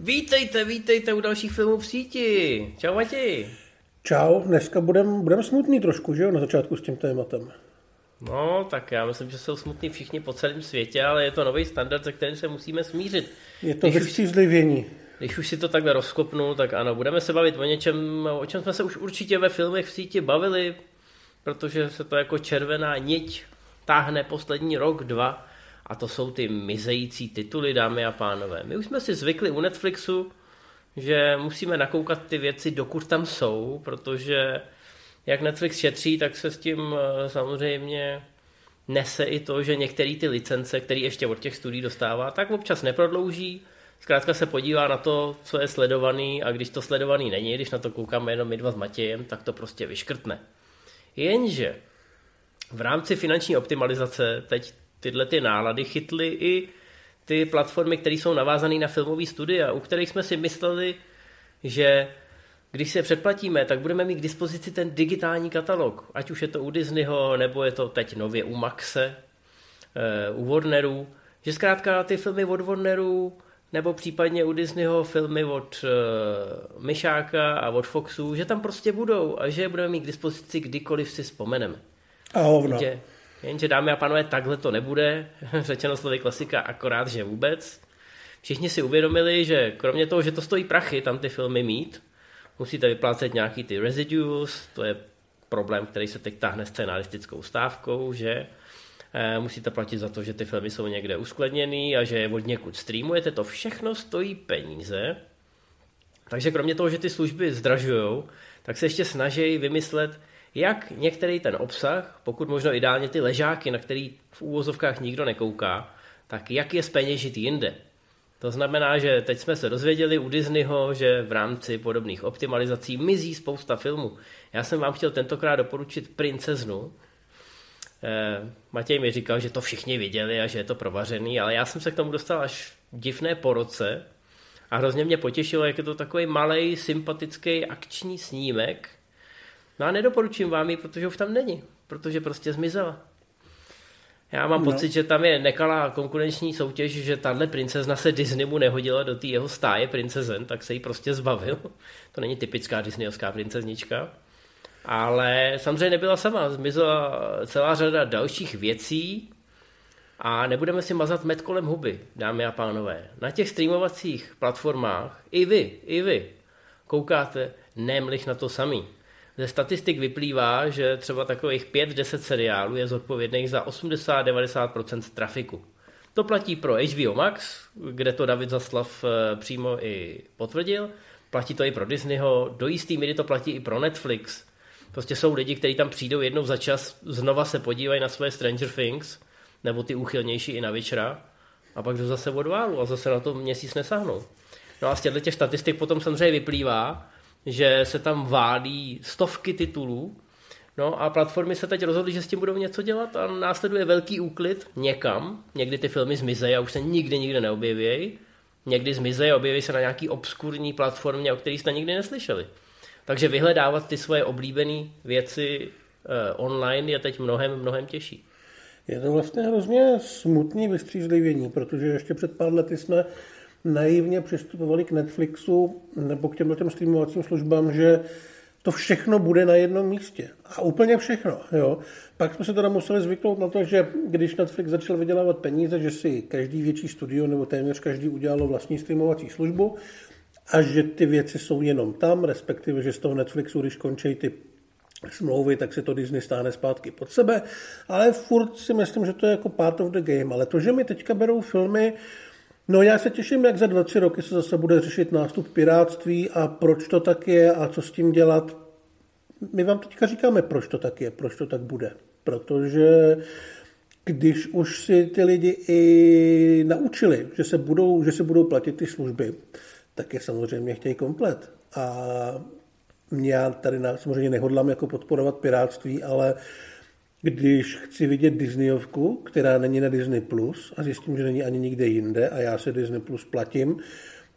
Vítejte, vítejte u dalších filmů v síti. Čau Mati. Čau, dneska budeme budem smutný trošku, že jo, na začátku s tím tématem. No, tak já myslím, že jsou smutní všichni po celém světě, ale je to nový standard, se kterým se musíme smířit. Je to vystřízlivění. Když už si to takhle rozkopnu, tak ano, budeme se bavit o něčem, o čem jsme se už určitě ve filmech v síti bavili, protože se to jako červená niť táhne poslední rok, dva, a to jsou ty mizející tituly, dámy a pánové. My už jsme si zvykli u Netflixu, že musíme nakoukat ty věci, dokud tam jsou, protože jak Netflix šetří, tak se s tím eh, samozřejmě nese i to, že některé ty licence, které ještě od těch studií dostává, tak občas neprodlouží. Zkrátka se podívá na to, co je sledovaný a když to sledovaný není, když na to koukáme jenom my dva s Matějem, tak to prostě vyškrtne. Jenže v rámci finanční optimalizace teď tyhle ty nálady chytly i ty platformy, které jsou navázané na filmové studia, u kterých jsme si mysleli, že když se předplatíme, tak budeme mít k dispozici ten digitální katalog, ať už je to u Disneyho, nebo je to teď nově u Maxe, eh, u Warneru, že zkrátka ty filmy od Warneru nebo případně u Disneyho filmy od uh, Myšáka a od Foxu, že tam prostě budou a že je budeme mít k dispozici kdykoliv si vzpomeneme. A hovno. Jenže, jenže dámy a pánové, takhle to nebude, řečeno slovy klasika, akorát, že vůbec. Všichni si uvědomili, že kromě toho, že to stojí prachy tam ty filmy mít, musíte vyplácet nějaký ty residues, to je problém, který se teď táhne scénaristickou stávkou, že Eh, musíte platit za to, že ty filmy jsou někde uskladněný a že je od někud streamujete, to všechno stojí peníze. Takže kromě toho, že ty služby zdražují, tak se ještě snaží vymyslet, jak některý ten obsah, pokud možno ideálně ty ležáky, na který v úvozovkách nikdo nekouká, tak jak je speněžit jinde. To znamená, že teď jsme se dozvěděli u Disneyho, že v rámci podobných optimalizací mizí spousta filmů. Já jsem vám chtěl tentokrát doporučit Princeznu, Eh, Matěj mi říkal, že to všichni viděli a že je to provařený, ale já jsem se k tomu dostal až divné po roce a hrozně mě potěšilo, jak je to takový malý, sympatický akční snímek. No a nedoporučím vám ji, protože už tam není, protože prostě zmizela. Já mám no. pocit, že tam je nekalá konkurenční soutěž, že tahle princezna se Disneymu nehodila do té jeho stáje princezen, tak se jí prostě zbavil. To není typická disneyovská princeznička. Ale samozřejmě nebyla sama, zmizela celá řada dalších věcí a nebudeme si mazat med kolem huby, dámy a pánové. Na těch streamovacích platformách i vy, i vy koukáte nemlich na to samý. Ze statistik vyplývá, že třeba takových 5-10 seriálů je zodpovědných za 80-90% trafiku. To platí pro HBO Max, kde to David Zaslav eh, přímo i potvrdil. Platí to i pro Disneyho, do jistý míry to platí i pro Netflix. Prostě jsou lidi, kteří tam přijdou jednou za čas, znova se podívají na svoje Stranger Things, nebo ty úchylnější i na večera, a pak jdou zase odválu a zase na to měsíc nesáhnou. No a z těchto těch statistik potom samozřejmě vyplývá, že se tam válí stovky titulů, No a platformy se teď rozhodly, že s tím budou něco dělat a následuje velký úklid někam. Někdy ty filmy zmizejí a už se nikdy nikde neobjeví. Někdy zmizejí a objeví se na nějaký obskurní platformě, o kterých jste nikdy neslyšeli. Takže vyhledávat ty svoje oblíbené věci uh, online je teď mnohem, mnohem těžší. Je to vlastně hrozně smutný vystřízlivění, protože ještě před pár lety jsme naivně přistupovali k Netflixu nebo k těmto těm streamovacím službám, že to všechno bude na jednom místě. A úplně všechno. Jo. Pak jsme se teda museli zvyknout na to, že když Netflix začal vydělávat peníze, že si každý větší studio nebo téměř každý udělalo vlastní streamovací službu, a že ty věci jsou jenom tam, respektive, že z toho Netflixu, když končí ty smlouvy, tak se to Disney stáhne zpátky pod sebe, ale furt si myslím, že to je jako part of the game, ale to, že mi teďka berou filmy, no já se těším, jak za dva, tři roky se zase bude řešit nástup piráctví a proč to tak je a co s tím dělat. My vám teďka říkáme, proč to tak je, proč to tak bude. Protože když už si ty lidi i naučili, že se budou, že se budou platit ty služby, tak je samozřejmě chtějí komplet. A já tady samozřejmě nehodlám jako podporovat piráctví, ale když chci vidět Disneyovku, která není na Disney Plus a zjistím, že není ani nikde jinde a já se Disney Plus platím,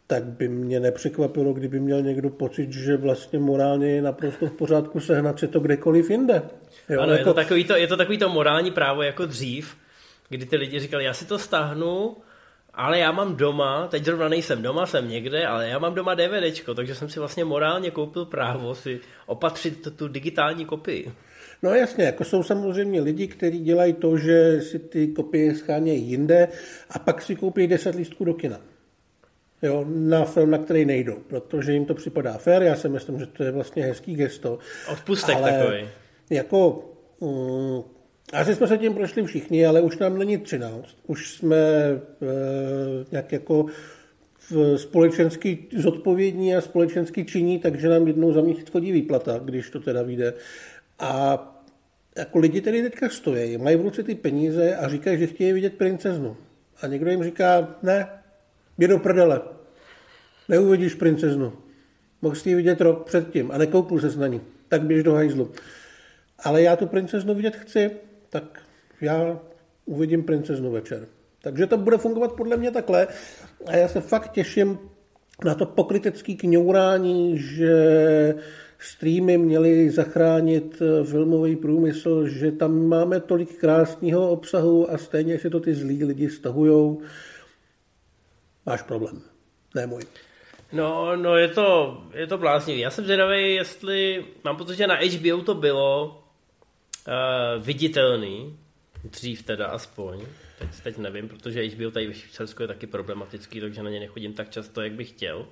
tak by mě nepřekvapilo, kdyby měl někdo pocit, že vlastně morálně je naprosto v pořádku sehnat si to kdekoliv jinde. Jo, ano, jako... je, to takový to, je to takový to morální právo jako dřív, kdy ty lidi říkali, já si to stáhnu, ale já mám doma, teď zrovna nejsem doma, jsem někde, ale já mám doma DVDčko, takže jsem si vlastně morálně koupil právo si opatřit tu digitální kopii. No jasně, jako jsou samozřejmě lidi, kteří dělají to, že si ty kopie schánějí jinde a pak si koupí 10 lístků do kina. Jo, na film, na který nejdou, protože jim to připadá fér. Já si myslím, že to je vlastně hezký gesto. Odpustek ale takový. Jako, mm, asi jsme se tím prošli všichni, ale už nám není 13. Už jsme e, nějak jako společensky zodpovědní a společensky činí, takže nám jednou za měsíc chodí výplata, když to teda vyjde. A jako lidi tedy teďka stojí, mají v ruce ty peníze a říkají, že chtějí vidět princeznu. A někdo jim říká, ne, jde do prdele, neuvidíš princeznu. Mohl jsi ji vidět rok předtím a nekoukl ses na ní, tak běž do hajzlu. Ale já tu princeznu vidět chci, tak já uvidím princeznu večer. Takže to bude fungovat podle mě takhle. A já se fakt těším na to pokrytecké kňourání, že streamy měly zachránit eh, filmový průmysl, že tam máme tolik krásného obsahu a stejně si to ty zlí lidi stahujou. Máš problém, ne můj. No, no je to, je to bláznivý. Já jsem zvědavý, jestli, mám pocit, že na HBO to bylo uh, viditelný, dřív teda aspoň, teď, teď nevím, protože HBO tady ve Švýcarsku je taky problematický, takže na ně nechodím tak často, jak bych chtěl.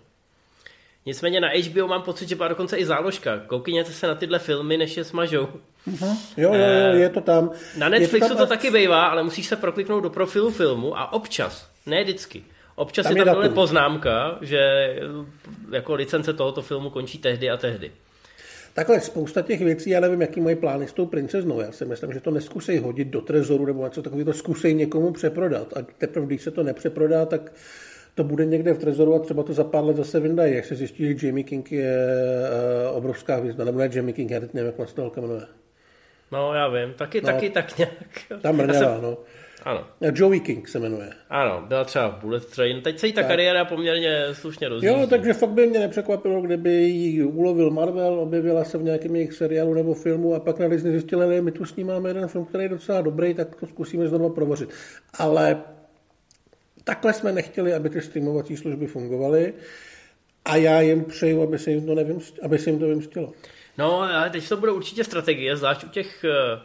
Nicméně na HBO mám pocit, že byla dokonce i záložka. Koukněte se na tyhle filmy, než je smažou. Uh-huh. Jo, jo, jo, je to tam. Na Netflixu to, tam... to taky bývá, ale musíš se prokliknout do profilu filmu a občas, ne vždycky, občas tam je tam dole poznámka, že jako licence tohoto filmu končí tehdy a tehdy. Takhle spousta těch věcí, já nevím, jaký mají plány s tou princeznou. Já si myslím, že to neskusej hodit do trezoru nebo něco takového, to zkusej někomu přeprodat. A teprve, když se to nepřeprodá, tak to bude někde v trezoru a třeba to za pár let zase vyndají. Jak se zjistí, že Jamie King je uh, obrovská hvězda, nebo ne Jamie King, já teď nevím, jak se to jmenuje. No, já vím, taky, no, taky tak nějak. Tam mrňavá, jsem... no. Ano. Joey King se jmenuje. Ano, byla třeba v Bullet Train. Teď se jí ta tak. kariéra poměrně slušně rozjíždí. Jo, takže fakt by mě nepřekvapilo, kdyby ji ulovil Marvel, objevila se v nějakém jejich seriálu nebo filmu a pak na Disney zjistila, že my tu s ní máme jeden film, který je docela dobrý, tak to zkusíme znovu provořit. Ale Takhle jsme nechtěli, aby ty streamovací služby fungovaly a já jim přeju, aby se jim to, nevymst, aby se jim to vymstilo. No, ale teď to bude určitě strategie, zvlášť u těch eh,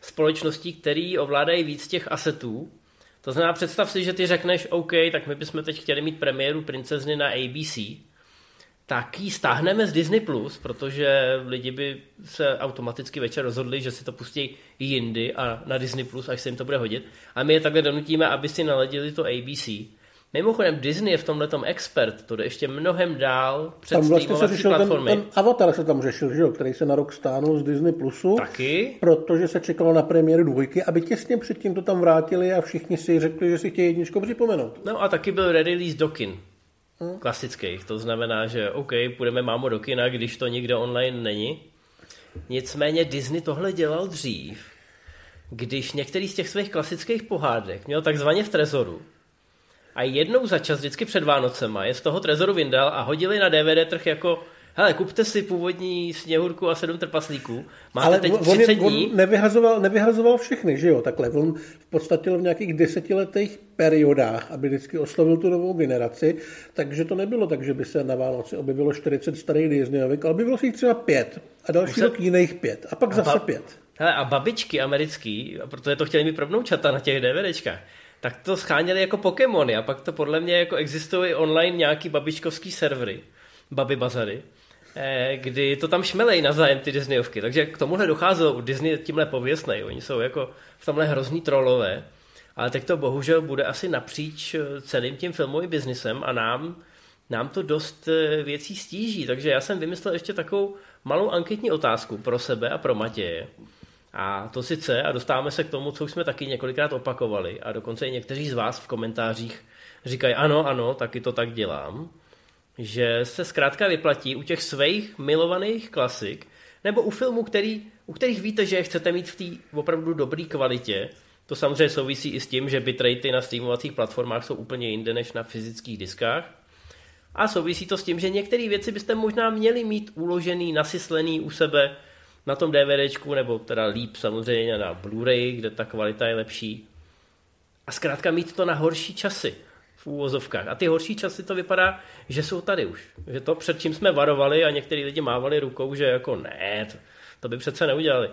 společností, které ovládají víc těch asetů. To znamená, představ si, že ty řekneš, OK, tak my bychom teď chtěli mít premiéru princezny na ABC, tak ji stáhneme z Disney+, Plus, protože lidi by se automaticky večer rozhodli, že si to pustí jindy a na Disney+, Plus, až se jim to bude hodit. A my je takhle donutíme, aby si naladili to ABC. Mimochodem Disney je v tomhle expert, to jde ještě mnohem dál před tam vlastně se řešil platformy. Ten, ten Avatar se tam řešil, že jo, který se na rok stánul z Disney Plusu. Taky. Protože se čekalo na premiéru dvojky, aby těsně předtím to tam vrátili a všichni si řekli, že si chtějí jedničko připomenout. No a taky byl re-release Dokin klasických. To znamená, že OK, půjdeme mámo do kina, když to nikde online není. Nicméně Disney tohle dělal dřív, když některý z těch svých klasických pohádek měl takzvaně v trezoru a jednou za čas, vždycky před Vánocema, je z toho trezoru vyndal a hodili na DVD trh jako hele, kupte si původní sněhurku a sedm trpaslíků, máte Ale teď 30 on, dní. On nevyhazoval, nevyhazoval všechny, že jo, takhle. On v podstatě v nějakých desetiletých periodách, aby vždycky oslovil tu novou generaci, takže to nebylo tak, že by se na Vánoci objevilo 40 starých Disneyovek, ale objevilo se jich třeba pět a další se... rok jiných pět a pak a zase ba... pět. Hele, a babičky americký, a protože to chtěli mít pro vnoučata na těch DVDčkách, tak to scháněli jako Pokémony a pak to podle mě jako existují online nějaký babičkovský servery, baby bazary, kdy to tam šmelej na zájem ty Disneyovky. Takže k tomuhle docházelo u Disney tímhle pověstnej. Oni jsou jako v tomhle hrozný trolové. Ale teď to bohužel bude asi napříč eh, celým tím filmovým biznisem a nám, nám to dost eh, věcí stíží. Takže já jsem vymyslel ještě takovou malou anketní otázku pro sebe a pro Matěje. A to sice, a dostáváme se k tomu, co už jsme taky několikrát opakovali, a dokonce i někteří z vás v komentářích říkají, ano, ano, taky to tak dělám že se zkrátka vyplatí u těch svých milovaných klasik, nebo u filmů, který, u kterých víte, že je chcete mít v té opravdu dobré kvalitě. To samozřejmě souvisí i s tím, že bitratey na streamovacích platformách jsou úplně jinde než na fyzických diskách. A souvisí to s tím, že některé věci byste možná měli mít uložený, nasyslený u sebe na tom DVDčku, nebo teda líp samozřejmě na Blu-ray, kde ta kvalita je lepší. a zkrátka mít to na horší časy v úvozovkách. A ty horší časy to vypadá, že jsou tady už. Že to, před čím jsme varovali a některý lidi mávali rukou, že jako ne, to, to by přece neudělali.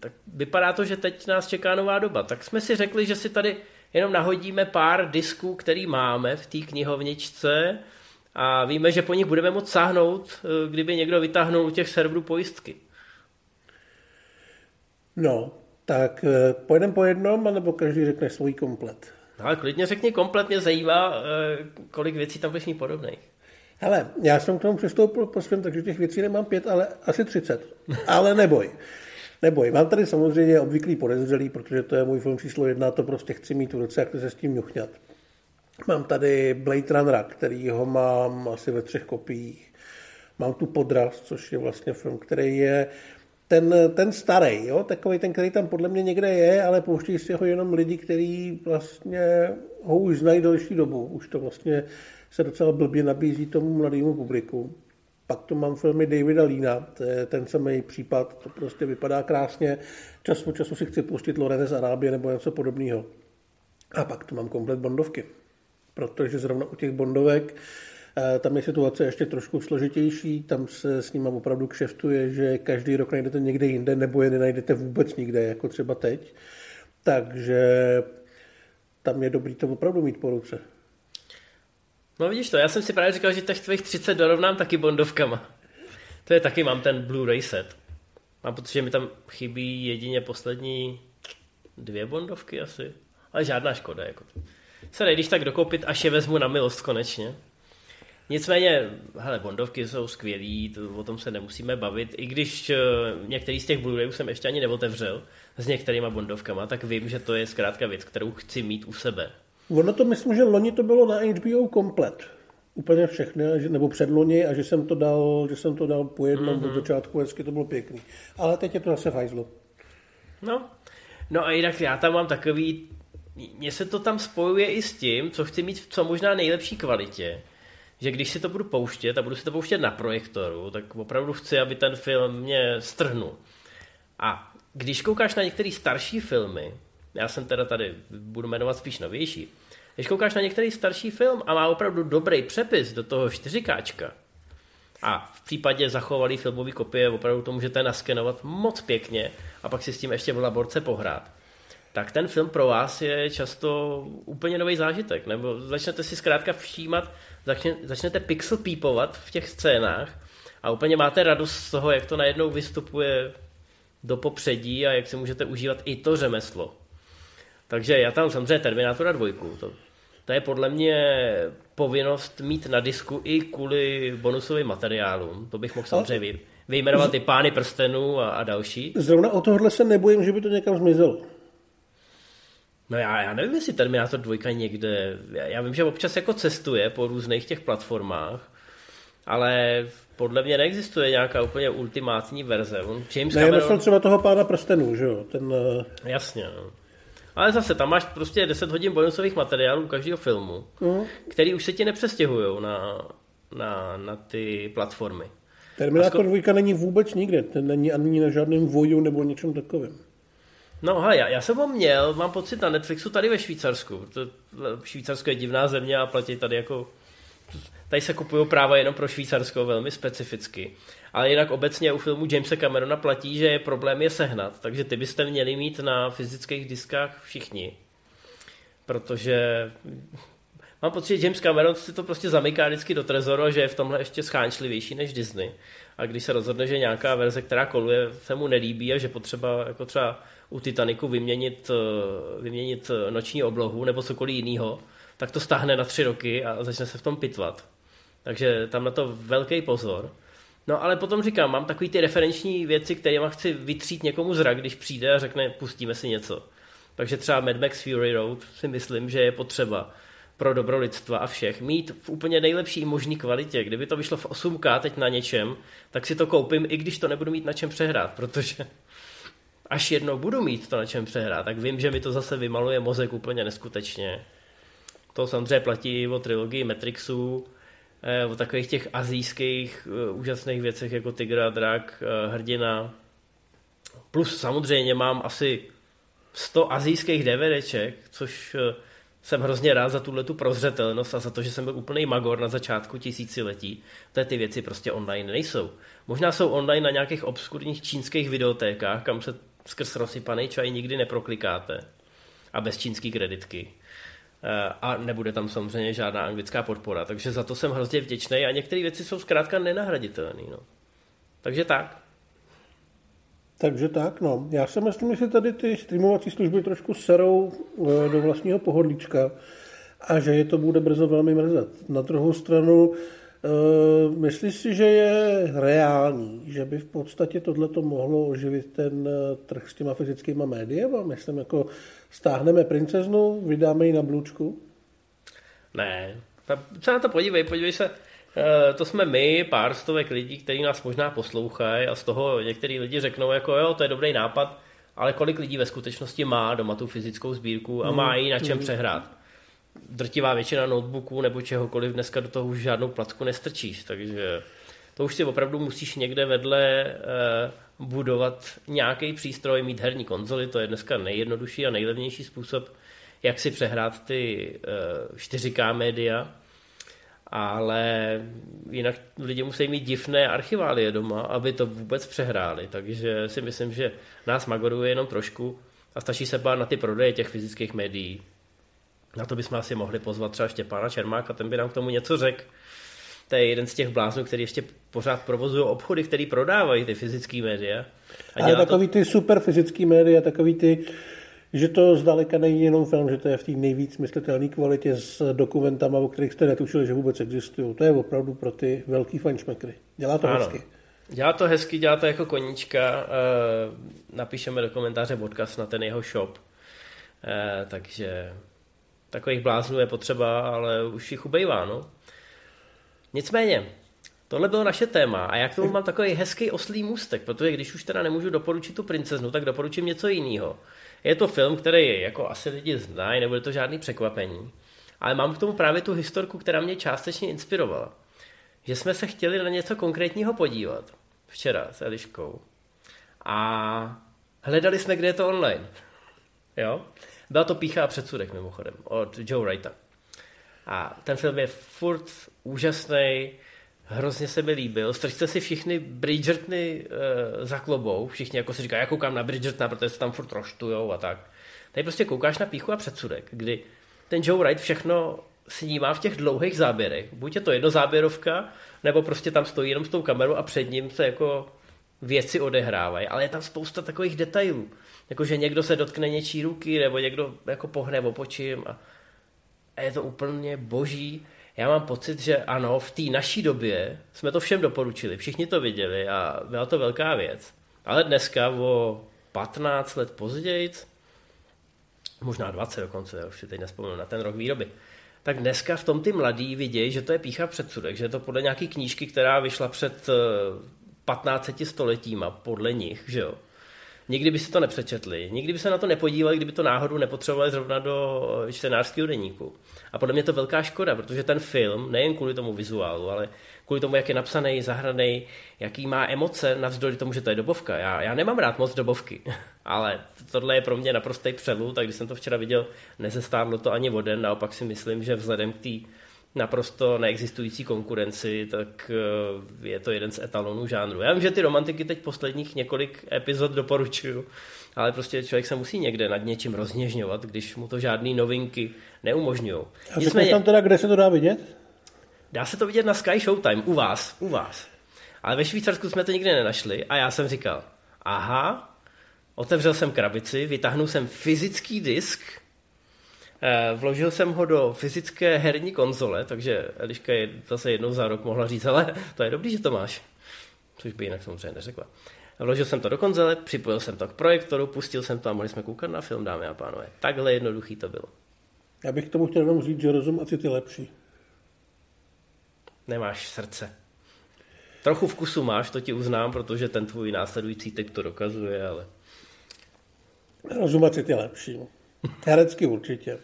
Tak vypadá to, že teď nás čeká nová doba. Tak jsme si řekli, že si tady jenom nahodíme pár disků, který máme v té knihovničce a víme, že po nich budeme moct sáhnout, eh, kdyby někdo vytáhnul u těch serverů pojistky. No, tak eh, pojedeme po jednom, anebo každý řekne svůj komplet. No, ale klidně řekni komplet, mě zajímá, eh, kolik věcí tam budeš mít podobných. Hele, já jsem k tomu přistoupil po svém, takže těch věcí nemám pět, ale asi třicet. Ale neboj. Neboj, mám tady samozřejmě obvyklý podezřelý, protože to je můj film číslo jedna, to prostě chci mít v ruce, jak se s tím ňuchňat. Mám tady Blade Runnera, který ho mám asi ve třech kopiích. Mám tu Podraz, což je vlastně film, který je ten, ten starý, jo? takový ten, který tam podle mě někde je, ale pouštějí si ho jenom lidi, kteří vlastně ho už znají delší dobu. Už to vlastně se docela blbě nabízí tomu mladému publiku. Pak tu mám filmy Davida Lína, ten samý případ, to prostě vypadá krásně. Čas po času si chci pustit Lorene z Arábie nebo něco podobného. A pak tu mám komplet Bondovky, protože zrovna u těch Bondovek tam je situace ještě trošku složitější, tam se s ním opravdu kšeftuje, že každý rok najdete někde jinde, nebo je nenajdete vůbec nikde, jako třeba teď. Takže tam je dobrý to opravdu mít po ruce. No vidíš to, já jsem si právě říkal, že těch tvých 30 dorovnám taky bondovkama. To je taky, mám ten Blu-ray set. Mám pocit, že mi tam chybí jedině poslední dvě bondovky asi. Ale žádná škoda. Jako. Se když tak dokoupit, až je vezmu na milost konečně. Nicméně, hele, bondovky jsou skvělý, to, o tom se nemusíme bavit. I když uh, některý z těch Blu-rayů jsem ještě ani neotevřel s některýma bondovkama, tak vím, že to je zkrátka věc, kterou chci mít u sebe. Ono to myslím, že loni to bylo na HBO komplet. Úplně všechny, nebo předloni, a že jsem to dal, že jsem to dal po jednom mm-hmm. do začátku, hezky to bylo pěkný. Ale teď je to zase fajzlo. No, no a jinak já tam mám takový, mně se to tam spojuje i s tím, co chci mít v co možná nejlepší kvalitě. Že když si to budu pouštět a budu si to pouštět na projektoru, tak opravdu chci, aby ten film mě strhnul. A když koukáš na některé starší filmy, já jsem teda tady, budu jmenovat spíš novější, když koukáš na některý starší film a má opravdu dobrý přepis do toho 4K, a v případě zachovalý filmový kopie opravdu to můžete naskenovat moc pěkně a pak si s tím ještě v laborce pohrát. Tak ten film pro vás je často úplně nový zážitek. Nebo začnete si zkrátka všímat, začne, začnete pixel pípovat v těch scénách a úplně máte radost z toho, jak to najednou vystupuje do popředí a jak si můžete užívat i to řemeslo. Takže já tam samozřejmě Terminátora dvojku. To, to je podle mě povinnost mít na disku i kvůli bonusovým materiálům. To bych mohl samozřejmě vy, vyjmenovat i pány prstenů a, a další. Zrovna o tohle se nebojím, že by to někam zmizelo. No já, já nevím, jestli Terminátor 2 někde, já, já vím, že občas jako cestuje po různých těch platformách, ale podle mě neexistuje nějaká úplně ultimátní verze. On James ne, Cameron... třeba toho pána prstenů, že jo? Ten, eh, Jasně, no. Ale zase, tam máš prostě 10 hodin bonusových materiálů každého filmu, mm. který už se ti nepřestěhují na, na, na ty platformy. Terminator sko- 2 není vůbec nikde, ten není ani na žádném voju nebo něčem takovém. No hele, já, já jsem ho měl, mám pocit na Netflixu tady ve Švýcarsku. To, Švýcarsko je divná země a platí tady jako... Tady se kupují práva jenom pro Švýcarsko velmi specificky. Ale jinak obecně u filmu Jamesa Camerona platí, že je problém je sehnat, takže ty byste měli mít na fyzických diskách všichni. Protože mám pocit, že James Cameron si to prostě zamyká vždycky do trezoru a že je v tomhle ještě schánčlivější než Disney. A když se rozhodne, že nějaká verze, která koluje, se mu nelíbí a že potřeba jako třeba u Titaniku vyměnit, eh, vyměnit noční oblohu nebo cokoliv jiného, tak to stáhne na tři roky a začne se v tom pitvat. Takže tam na to velký pozor. No ale potom říkám, mám takový ty referenční věci, kterými chci vytřít někomu zrak, když přijde a řekne, pustíme si něco. Takže třeba Mad Max Fury Road si myslím, že je potřeba pro dobro lidstva a všech mít v úplně nejlepší možný kvalitě. Kdyby to vyšlo v 8K teď na něčem, tak si to koupím, i když to nebudu mít na čem přehrát, protože až jednou budu mít to na čem přehrát, tak vím, že mi to zase vymaluje mozek úplně neskutečně. To samozřejmě platí o trilogii Matrixu, Eh, o takových těch azijských eh, úžasných věcech jako Tigra, Drak, eh, Hrdina. Plus samozřejmě mám asi 100 azijských DVDček, což jsem hrozně rád za tuhle tu prozřetelnost a za to, že jsem byl úplný magor na začátku tisíciletí. To ty věci prostě online nejsou. Možná jsou online na nějakých obskurních čínských videotékách, kam se skrz rozsypaný čaj nikdy neproklikáte. A bez čínský kreditky. Eh, a nebude tam samozřejmě žádná anglická podpora, takže za to jsem hrozně vděčný a některé věci jsou zkrátka nenahraditelné. No. Takže tak. Takže tak, no. Já si myslím, že tady ty streamovací služby trošku serou eh, do vlastního pohodlíčka a že je to bude brzo velmi mrzet. Na druhou stranu, Uh, myslíš si, že je reální, že by v podstatě tohleto mohlo oživit ten trh s těma fyzickýma médii? Myslím, jako stáhneme princeznu, vydáme ji na blůčku? Ne, se na to podívej, podívej se, to jsme my, pár stovek lidí, kteří nás možná poslouchají a z toho některý lidi řeknou, jako jo, to je dobrý nápad, ale kolik lidí ve skutečnosti má doma tu fyzickou sbírku a má ji na čem mm. přehrát. Drtivá většina notebooků nebo čehokoliv dneska do toho už žádnou placku nestrčíš, takže to už si opravdu musíš někde vedle eh, budovat nějaký přístroj, mít herní konzoli, to je dneska nejjednodušší a nejlevnější způsob, jak si přehrát ty 4K eh, média ale jinak lidi musí mít divné archiválie doma, aby to vůbec přehráli, takže si myslím, že nás magoruje jenom trošku a stačí se bát na ty prodeje těch fyzických médií. Na to bychom asi mohli pozvat třeba Štěpána Čermáka, ten by nám k tomu něco řekl. To je jeden z těch bláznů, který ještě pořád provozují obchody, který prodávají ty fyzické média. A Ale takový to... ty super fyzické média, takový ty že to zdaleka není jenom film, že to je v té nejvíc myslitelné kvalitě s dokumentama, o kterých jste netušili, že vůbec existují. To je opravdu pro ty velký fanšmekry. Dělá to ano. hezky. Dělá to hezky, dělá to jako koníčka. Eh, napíšeme do komentáře odkaz na ten jeho shop. Eh, takže takových bláznů je potřeba, ale už jich ubejvá, no. Nicméně, Tohle bylo naše téma a já k tomu mám takový hezký oslý můstek, protože když už teda nemůžu doporučit tu princeznu, tak doporučím něco jiného. Je to film, který jako asi lidi znají, nebude to žádný překvapení. Ale mám k tomu právě tu historku, která mě částečně inspirovala. Že jsme se chtěli na něco konkrétního podívat. Včera s Eliškou. A hledali jsme, kde je to online. Jo? Byla to Pícha a předsudek mimochodem od Joe Wrighta. A ten film je furt úžasný, hrozně se mi líbil. Strčte si všichni Bridgertony uh, za klobou, všichni jako si říkají, já koukám na Bridgertona, protože se tam furt roštujou a tak. Tady prostě koukáš na píchu a předsudek, kdy ten Joe Wright všechno snímá v těch dlouhých záběrech. Buď je to jednozáběrovka, nebo prostě tam stojí jenom s tou kamerou a před ním se jako věci odehrávají. Ale je tam spousta takových detailů. Jako, že někdo se dotkne něčí ruky, nebo někdo jako pohne opočím a, a je to úplně boží já mám pocit, že ano, v té naší době jsme to všem doporučili, všichni to viděli a byla to velká věc. Ale dneska o 15 let později, možná 20 dokonce, já už si teď nespomenu na ten rok výroby, tak dneska v tom ty mladí vidějí, že to je pícha předsudek, že je to podle nějaký knížky, která vyšla před 15 eh, stoletíma, podle nich, že jo. Nikdy by si to nepřečetli, nikdy by se na to nepodívali, kdyby to náhodou nepotřebovali zrovna do čtenářského deníku. A podle mě to velká škoda, protože ten film, nejen kvůli tomu vizuálu, ale kvůli tomu, jak je napsaný, zahraný, jaký má emoce, navzdory tomu, že to je dobovka. Já, já nemám rád moc dobovky, ale tohle je pro mě naprostý přelud Tak když jsem to včera viděl, nezestárlo to ani voden, naopak si myslím, že vzhledem k té naprosto neexistující konkurenci, tak eh, je to jeden z etalonů žánru. Já vím, že ty romantiky teď posledních několik epizod doporučuju, ale prostě člověk se musí někde nad něčím rozněžňovat, když mu to žádné novinky neumožňují. A Nicméně, tam teda, kde se to dá vidět? Dá se to vidět na Sky Showtime, u vás, u vás. Ale ve Švýcarsku jsme to nikdy nenašli a já jsem říkal, aha, otevřel jsem krabici, vytáhnul jsem fyzický disk, Vložil jsem ho do fyzické herní konzole, takže Eliška je zase jednou za rok mohla říct, ale to je dobrý, že to máš. Což by jinak samozřejmě neřekla. Vložil jsem to do konzole, připojil jsem to k projektoru, pustil jsem to a mohli jsme koukat na film, dámy a pánové. Takhle jednoduchý to bylo. Já bych k tomu chtěl jenom říct, že rozum a cit je lepší. Nemáš srdce. Trochu vkusu máš, to ti uznám, protože ten tvůj následující teď to dokazuje, ale... Rozum a cit je lepší. Herecky určitě.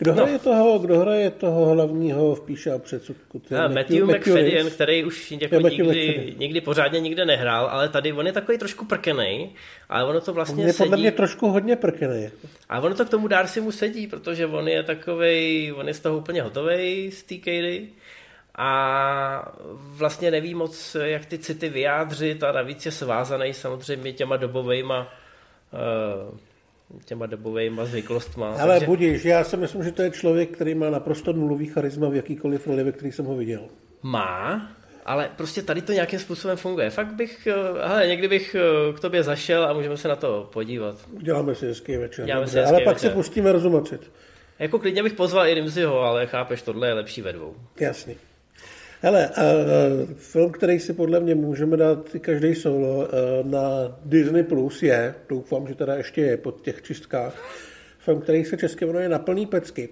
Kdo hraje, no. toho, kdo hraje toho hlavního v Píše a předsudku? A Matthew, Matthew McFadden, který už jako nikdy, nikdy pořádně nikde nehrál, ale tady on je takový trošku prkenej, ale ono to vlastně on je sedí. podle mě trošku hodně prkenej. A ono to k tomu Darcy mu sedí, protože on je takovej, on je z toho úplně hotovej z té a vlastně neví moc, jak ty city vyjádřit a navíc je svázaný samozřejmě těma dobovejma uh, těma dobovými zvyklostma. Ale takže... budíš, já si myslím, že to je člověk, který má naprosto nulový charisma v jakýkoliv roli, ve který jsem ho viděl. Má, ale prostě tady to nějakým způsobem funguje. Fakt bych, eh, hele, někdy bych eh, k tobě zašel a můžeme se na to podívat. Uděláme si hezký večer. si hezký ale pak večer. se pustíme rozumačit. Jako klidně bych pozval i Rimziho, ale chápeš, tohle je lepší ve dvou. Jasný. Hele, a, a, film, který si podle mě můžeme dát každý solo na Disney Plus je, doufám, že teda ještě je po těch čistkách, film, který se česky jmenuje Na plný pecky.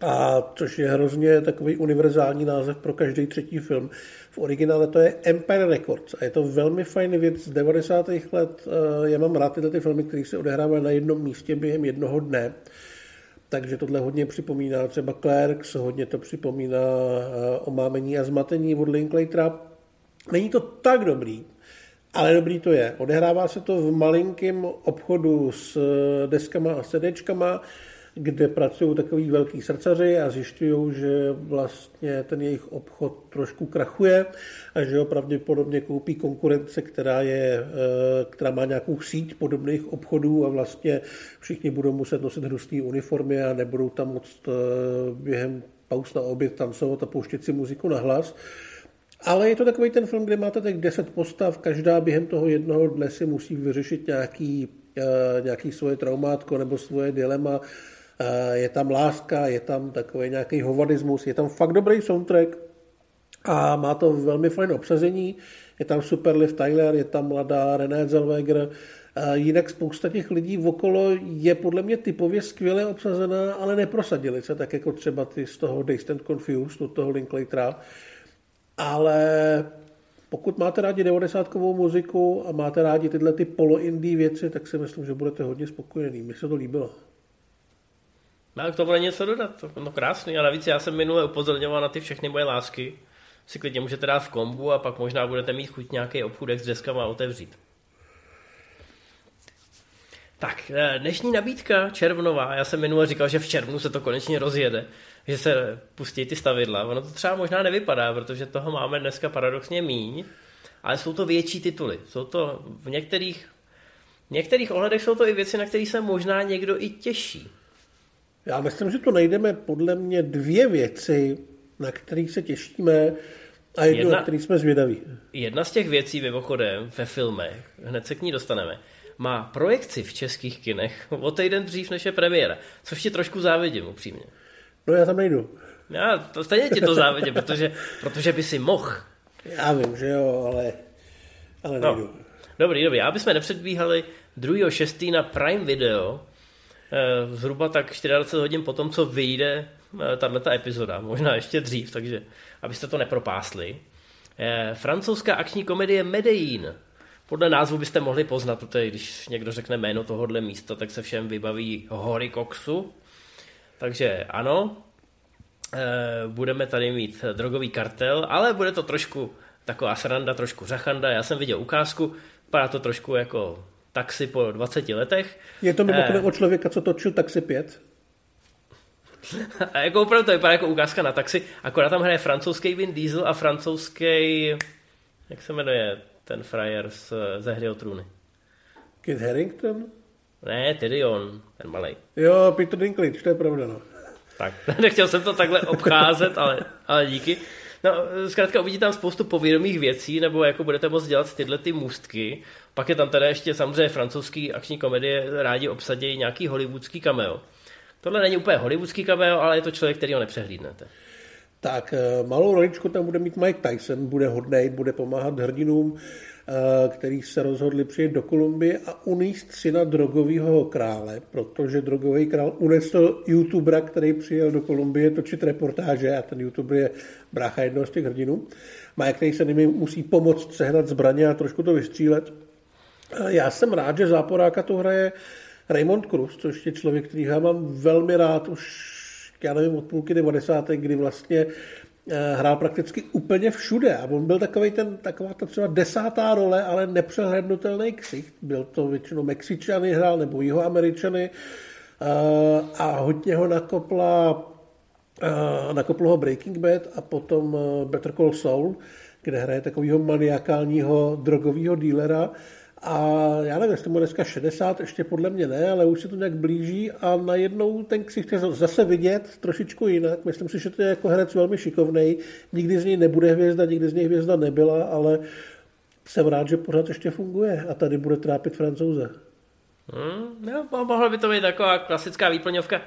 A což je hrozně takový univerzální název pro každý třetí film. V originále to je Empire Records a je to velmi fajný věc z 90. let. Já mám rád tyhle ty filmy, které se odehrávají na jednom místě během jednoho dne takže tohle hodně připomíná třeba Clerks, hodně to připomíná eh, omámení a zmatení od Linklatera. Není to tak dobrý, ale dobrý to je. Odehrává se to v malinkém obchodu s eh, deskama a sedečkama, kde pracují takový velký srdcaři a zjišťují, že vlastně ten jejich obchod trošku krachuje a že ho pravděpodobně koupí konkurence, která, je, eh, která má nějakou síť podobných obchodů a vlastně všichni budou muset nosit hrustý uniformy a nebudou tam moc eh, během pauz na oběd tancovat a pouštět si muziku na hlas. Ale je to takový ten film, kde máte tak 10 postav, každá během toho jednoho dne si musí vyřešit nějaký, eh, nějaký svoje traumátko nebo svoje dilema, je tam láska, je tam takový nějaký hovadismus, je tam fakt dobrý soundtrack a má to velmi fajn obsazení. Je tam super Liv Tyler, je tam mladá René Zellweger, Jinak spousta těch lidí okolo je podle mě typově skvěle obsazená, ale neprosadili se, tak jako třeba ty z toho Dazed Confused, od toho Linklatera. Ale pokud máte rádi 90 muziku a máte rádi tyhle ty polo-indie věci, tak si myslím, že budete hodně spokojený. Mně se to líbilo. No, k tomu není něco dodat, no krásný. A navíc já jsem minule upozorňoval na ty všechny moje lásky. Si klidně můžete dát v kombu a pak možná budete mít chuť nějaký obchůdek s deskama otevřít. Tak, eh, dnešní nabídka červnová. Já jsem minule říkal, že v červnu se to konečně rozjede, že se pustí ty stavidla. Ono to třeba možná nevypadá, protože toho máme dneska paradoxně míň, ale jsou to větší tituly. Jsou to v některých, v některých ohledech jsou to i věci, na které se možná někdo i těší. Já myslím, že to najdeme podle mě dvě věci, na které se těšíme a jednu, jedna, na který jsme zvědaví. Jedna z těch věcí mimochodem ve filmech, hned se k ní dostaneme, má projekci v českých kinech o týden dřív než je premiéra, což ti trošku závidím upřímně. No já tam nejdu. Já to stejně ti to závidím, protože, protože by si mohl. Já vím, že jo, ale, ale no. nejdu. Dobrý, dobrý. Aby jsme nepředbíhali 2.6. na Prime Video zhruba tak 24 hodin po tom, co vyjde eh, tato epizoda, možná ještě dřív, takže abyste to nepropásli. Eh, francouzská akční komedie Medellín. Podle názvu byste mohli poznat, protože když někdo řekne jméno tohohle místa, tak se všem vybaví hory koksu. Takže ano, budeme tady mít drogový kartel, ale bude to trošku taková sranda, trošku řachanda. Já jsem viděl ukázku, vypadá to trošku jako taxi po 20 letech. Je to mimochodem eh, o člověka, co točil Taxi 5? a jako opravdu to vypadá jako ukázka na taxi, akorát tam hraje francouzský Vin Diesel a francouzský, jak se jmenuje ten frajer z, ze hry o trůny? Kit Harington? Ne, Tyrion, ten malý. Jo, Peter Dinklage, to je pravda, no. Tak, nechtěl jsem to takhle obcházet, ale, ale díky. No, zkrátka uvidíte tam spoustu povědomých věcí, nebo jako budete moct dělat tyhle ty můstky. Pak je tam teda ještě samozřejmě francouzský akční komedie, rádi obsadějí nějaký hollywoodský cameo. Tohle není úplně hollywoodský cameo, ale je to člověk, který ho nepřehlídnete. Tak eh, malou roličku tam bude mít Mike Tyson, bude hodnej, bude pomáhat hrdinům, který se rozhodli přijet do Kolumbie a uníst syna drogového krále, protože drogový král unesl youtubera, který přijel do Kolumbie točit reportáže a ten youtuber je brácha jednoho z těch hrdinů. Mike který se nimi musí pomoct sehnat zbraně a trošku to vystřílet. Eh, já jsem rád, že záporáka to hraje Raymond Cruz, což je člověk, který já mám velmi rád už já nevím, od půlky 90. kdy vlastně eh, hrál prakticky úplně všude. A on byl takový ten, taková ta třeba desátá role, ale nepřehlednutelný ksicht. Byl to většinou Mexičany hrál nebo Jihoameričany. Eh, a hodně ho nakopla nakoplo ho Breaking Bad a potom Better Call Saul, kde hraje takového maniakálního drogového dílera a já nevím, jestli mu dneska 60, ještě podle mě ne, ale už se to nějak blíží a najednou ten ksicht chce zase vidět trošičku jinak. Myslím si, že to je jako herec velmi šikovný. Nikdy z něj nebude hvězda, nikdy z něj hvězda nebyla, ale jsem rád, že pořád ještě funguje a tady bude trápit francouze. Hmm, no, mohla by to být taková klasická výplňovka.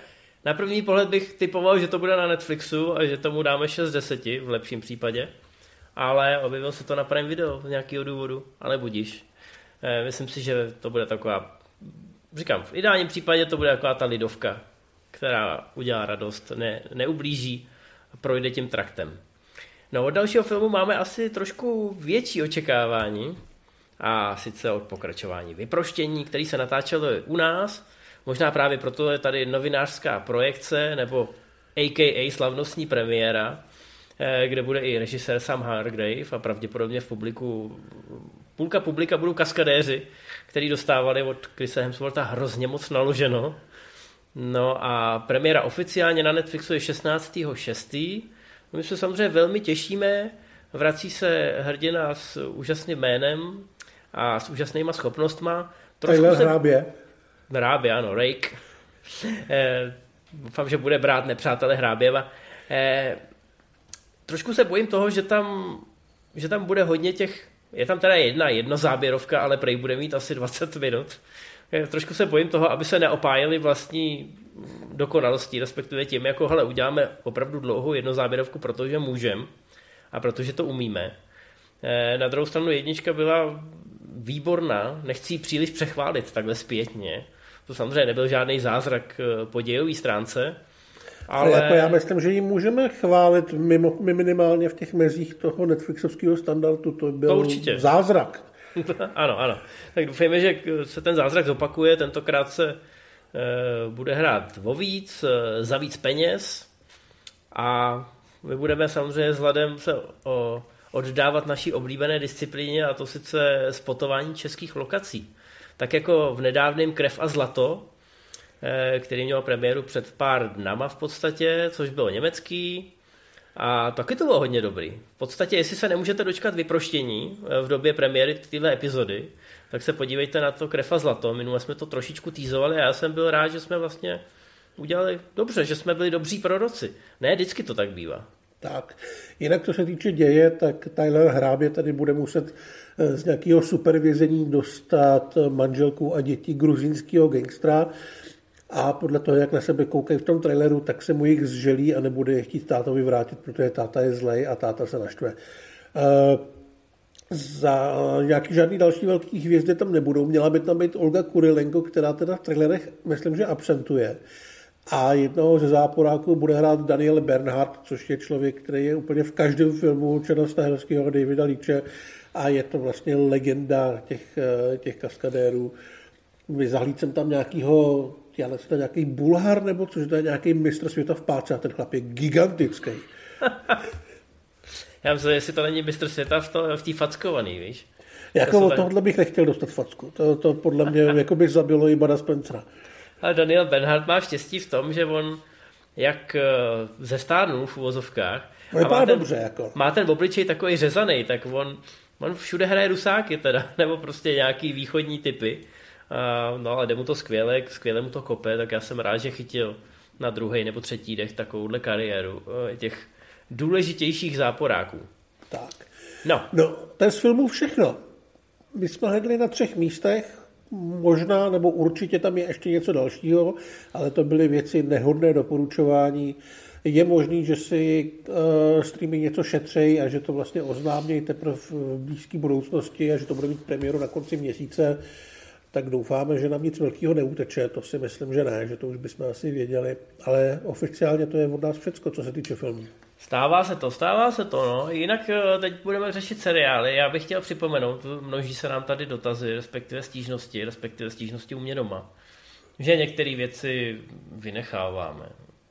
Na první pohled bych typoval, že to bude na Netflixu a že tomu dáme 6 z 10 v lepším případě. Ale objevil se to na Prime Video z nějakého důvodu, ale budíš. Eh, myslím si, že to bude taková, říkám, v ideálním případě to bude taková ta lidovka, která udělá radost, ne, neublíží a projde tím traktem. No od dalšího filmu máme asi trošku větší očekávání, a sice od pokračování Vyproštění, který se natáčelo u nás. Možná právě proto je tady novinářská projekce, nebo AKA slavnostní premiéra, kde bude i režisér Sam Hargrave a pravděpodobně v publiku půlka publika budou kaskadéři, který dostávali od Chrisa Hemswortha hrozně moc naloženo. No a premiéra oficiálně na Netflixu je 16.6. My se samozřejmě velmi těšíme. Vrací se hrdina s úžasným jménem a s úžasnýma schopnostma. Trošku Tyler se... Hrábě. Hrábě, ano, Rake. eh, doufám, že bude brát nepřátele Hráběva. Eh, trošku se bojím toho, že tam, že tam bude hodně těch je tam teda jedna, jedna záběrovka, ale prej bude mít asi 20 minut. Trošku se bojím toho, aby se neopájeli vlastní dokonalostí, respektive tím, jako hele, uděláme opravdu dlouhou jednozáběrovku, protože můžeme a protože to umíme. Eh, na druhou stranu jednička byla výborná, nechci ji příliš přechválit takhle zpětně. To samozřejmě nebyl žádný zázrak eh, po dějové stránce, ale... ale jako já myslím, že ji můžeme chválit mimo, minimálně v těch mezích toho Netflixovského standardu. To byl to určitě. zázrak. ano, ano. Tak doufejme, že se ten zázrak zopakuje. Tentokrát se e, bude hrát o víc, e, za víc peněz a my budeme samozřejmě vzhledem se o, oddávat naší oblíbené disciplíně a to sice spotování českých lokací. Tak jako v nedávném Krev a zlato který měl premiéru před pár dnama v podstatě, což bylo německý. A taky to bylo hodně dobrý. V podstatě, jestli se nemůžete dočkat vyproštění eh, v době premiéry téhle epizody, tak se podívejte na to Krefa zlato. Minule jsme to trošičku týzovali a já jsem byl rád, že jsme vlastně udělali dobře, že jsme byli dobří proroci. Ne, vždycky to tak bývá. Tak, jinak co se týče děje, tak Tyler Hrábě tady bude muset eh, z nějakého supervizení dostat manželku a děti gruzínského gangstra, a podle toho, jak na sebe koukají v tom traileru, tak se mu jich zželí a nebude je chtít tátovi vrátit, protože táta je zlej a táta se naštve. Eh, za nějaký žádný další velký hvězdy tam nebudou. Měla by tam být Olga Kurilenko, která teda v trailerech, myslím, že absentuje. A jednoho ze záporáků bude hrát Daniel Bernhardt, což je člověk, který je úplně v každém filmu Černa Stahelského Davida Líče a je to vlastně legenda těch, eh, těch kaskadérů. Zahlíd jsem tam nějakýho já nevím, to je nějaký Bulhar, nebo což to je nějaký mistr světa v páce a ten chlap je gigantický. Já myslím, jestli to není mistr světa v, to, v té fackovaný, víš? Jako od tohohle bych nechtěl dostat facku. To, to podle mě jako by zabilo i Bada Spencera. Ale Daniel Benhart má štěstí v tom, že on jak eh, ze stárnů v uvozovkách no, a má ten, dobře, jako. má ten obličej takový řezaný, tak on, on všude hraje rusáky teda, nebo prostě nějaký východní typy. Uh, no ale jde mu to skvěle, skvěle mu to kope, tak já jsem rád, že chytil na druhý nebo třetí dech takovouhle kariéru uh, těch důležitějších záporáků. Tak. No. no, to je z filmu všechno. My jsme hledli na třech místech, možná nebo určitě tam je ještě něco dalšího, ale to byly věci nehodné doporučování. Je možný, že si uh, streamy něco šetřejí a že to vlastně oznámějí teprve v blízké budoucnosti a že to bude mít premiéru na konci měsíce tak doufáme, že nám nic velkého neuteče. To si myslím, že ne, že to už bychom asi věděli. Ale oficiálně to je od nás všecko, co se týče filmů. Stává se to, stává se to, no. Jinak eh, teď budeme řešit seriály. Já bych chtěl připomenout, množí se nám tady dotazy, respektive stížnosti, respektive stížnosti u mě doma, že některé věci vynecháváme.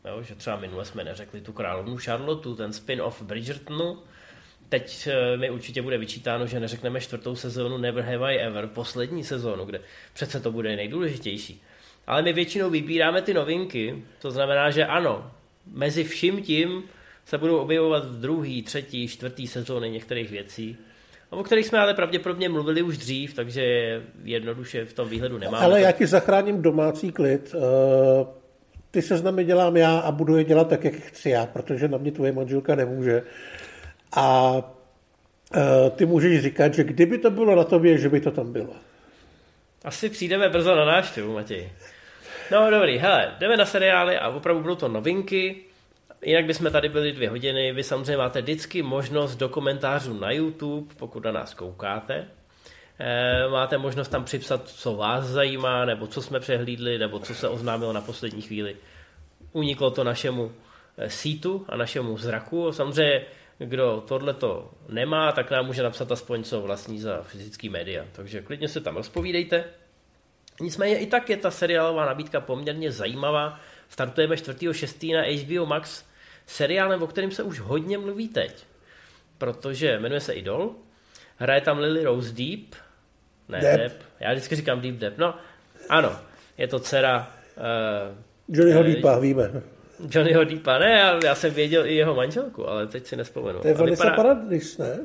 Jo? Že třeba minule jsme neřekli tu královnu Charlotte, ten spin-off Bridgertonu, teď eh, mi určitě bude vyčítáno, že neřekneme čtvrtou sezónu Never Have I Ever, poslední sezónu, kde přece to bude nejdůležitější. Ale my většinou vybíráme ty novinky, to znamená, že ano, mezi vším tím se budou objevovat druhý, třetí, čtvrtý sezóny některých věcí, o kterých jsme ale pravděpodobně mluvili už dřív, takže jednoduše v tom výhledu nemáme. Ale já ti zachráním domácí klid. Eh, ty seznamy dělám já a budu je dělat tak, jak chci já, protože na mě tvoje manželka nemůže. A eh, ty můžeš říkat, že kdyby to bylo na tobě, že by to tam bylo. Asi přijdeme brzo na návštěvu, Matěj. No dobrý, hele, jdeme na seriály a opravdu budou to novinky. Jinak bychom tady byli dvě hodiny. Vy samozřejmě máte vždycky možnost do komentářů na YouTube, pokud na nás koukáte. Eh, máte možnost tam připsat, co vás zajímá, nebo co jsme přehlídli, nebo co se oznámilo na poslední chvíli. Uniklo to našemu eh, sítu a našemu zraku. Samozřejmě, kdo tohle to nemá, tak nám může napsat aspoň co vlastní za fyzický média. Takže klidně se tam rozpovídejte. Nicméně i tak je ta seriálová nabídka poměrně zajímavá. Startujeme 4.6. na HBO Max seriálem, o kterém se už hodně mluví teď. Protože jmenuje se Idol, hraje tam Lily Rose Deep, ne Depp, Depp. já vždycky říkám Deep Depp, no ano, je to dcera uh, Johnnyho uh, Deepa, víme. Johnnyho Deepa, ne, já, já jsem věděl i jeho manželku, ale teď si nespomenu. To je Vanessa vypadá... Paradis, ne?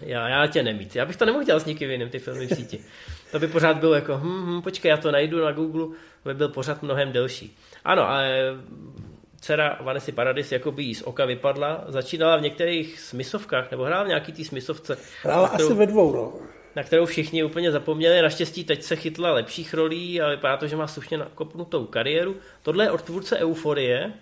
Já, já tě nemít. Já bych to nemohl dělat s nikým jiným, ty filmy v síti. To by pořád bylo jako, hm, hm, počkej, já to najdu na Google, by byl pořád mnohem delší. Ano, ale dcera Vanessa Paradis jako by jí z oka vypadla, začínala v některých smyslovkách, nebo hrála v nějaký té smyslovce. Hrála kterou, asi ve dvou, no. Na kterou všichni úplně zapomněli. Naštěstí teď se chytla lepších rolí a vypadá to, že má slušně nakopnutou kariéru. Tohle je od tvůrce Euforie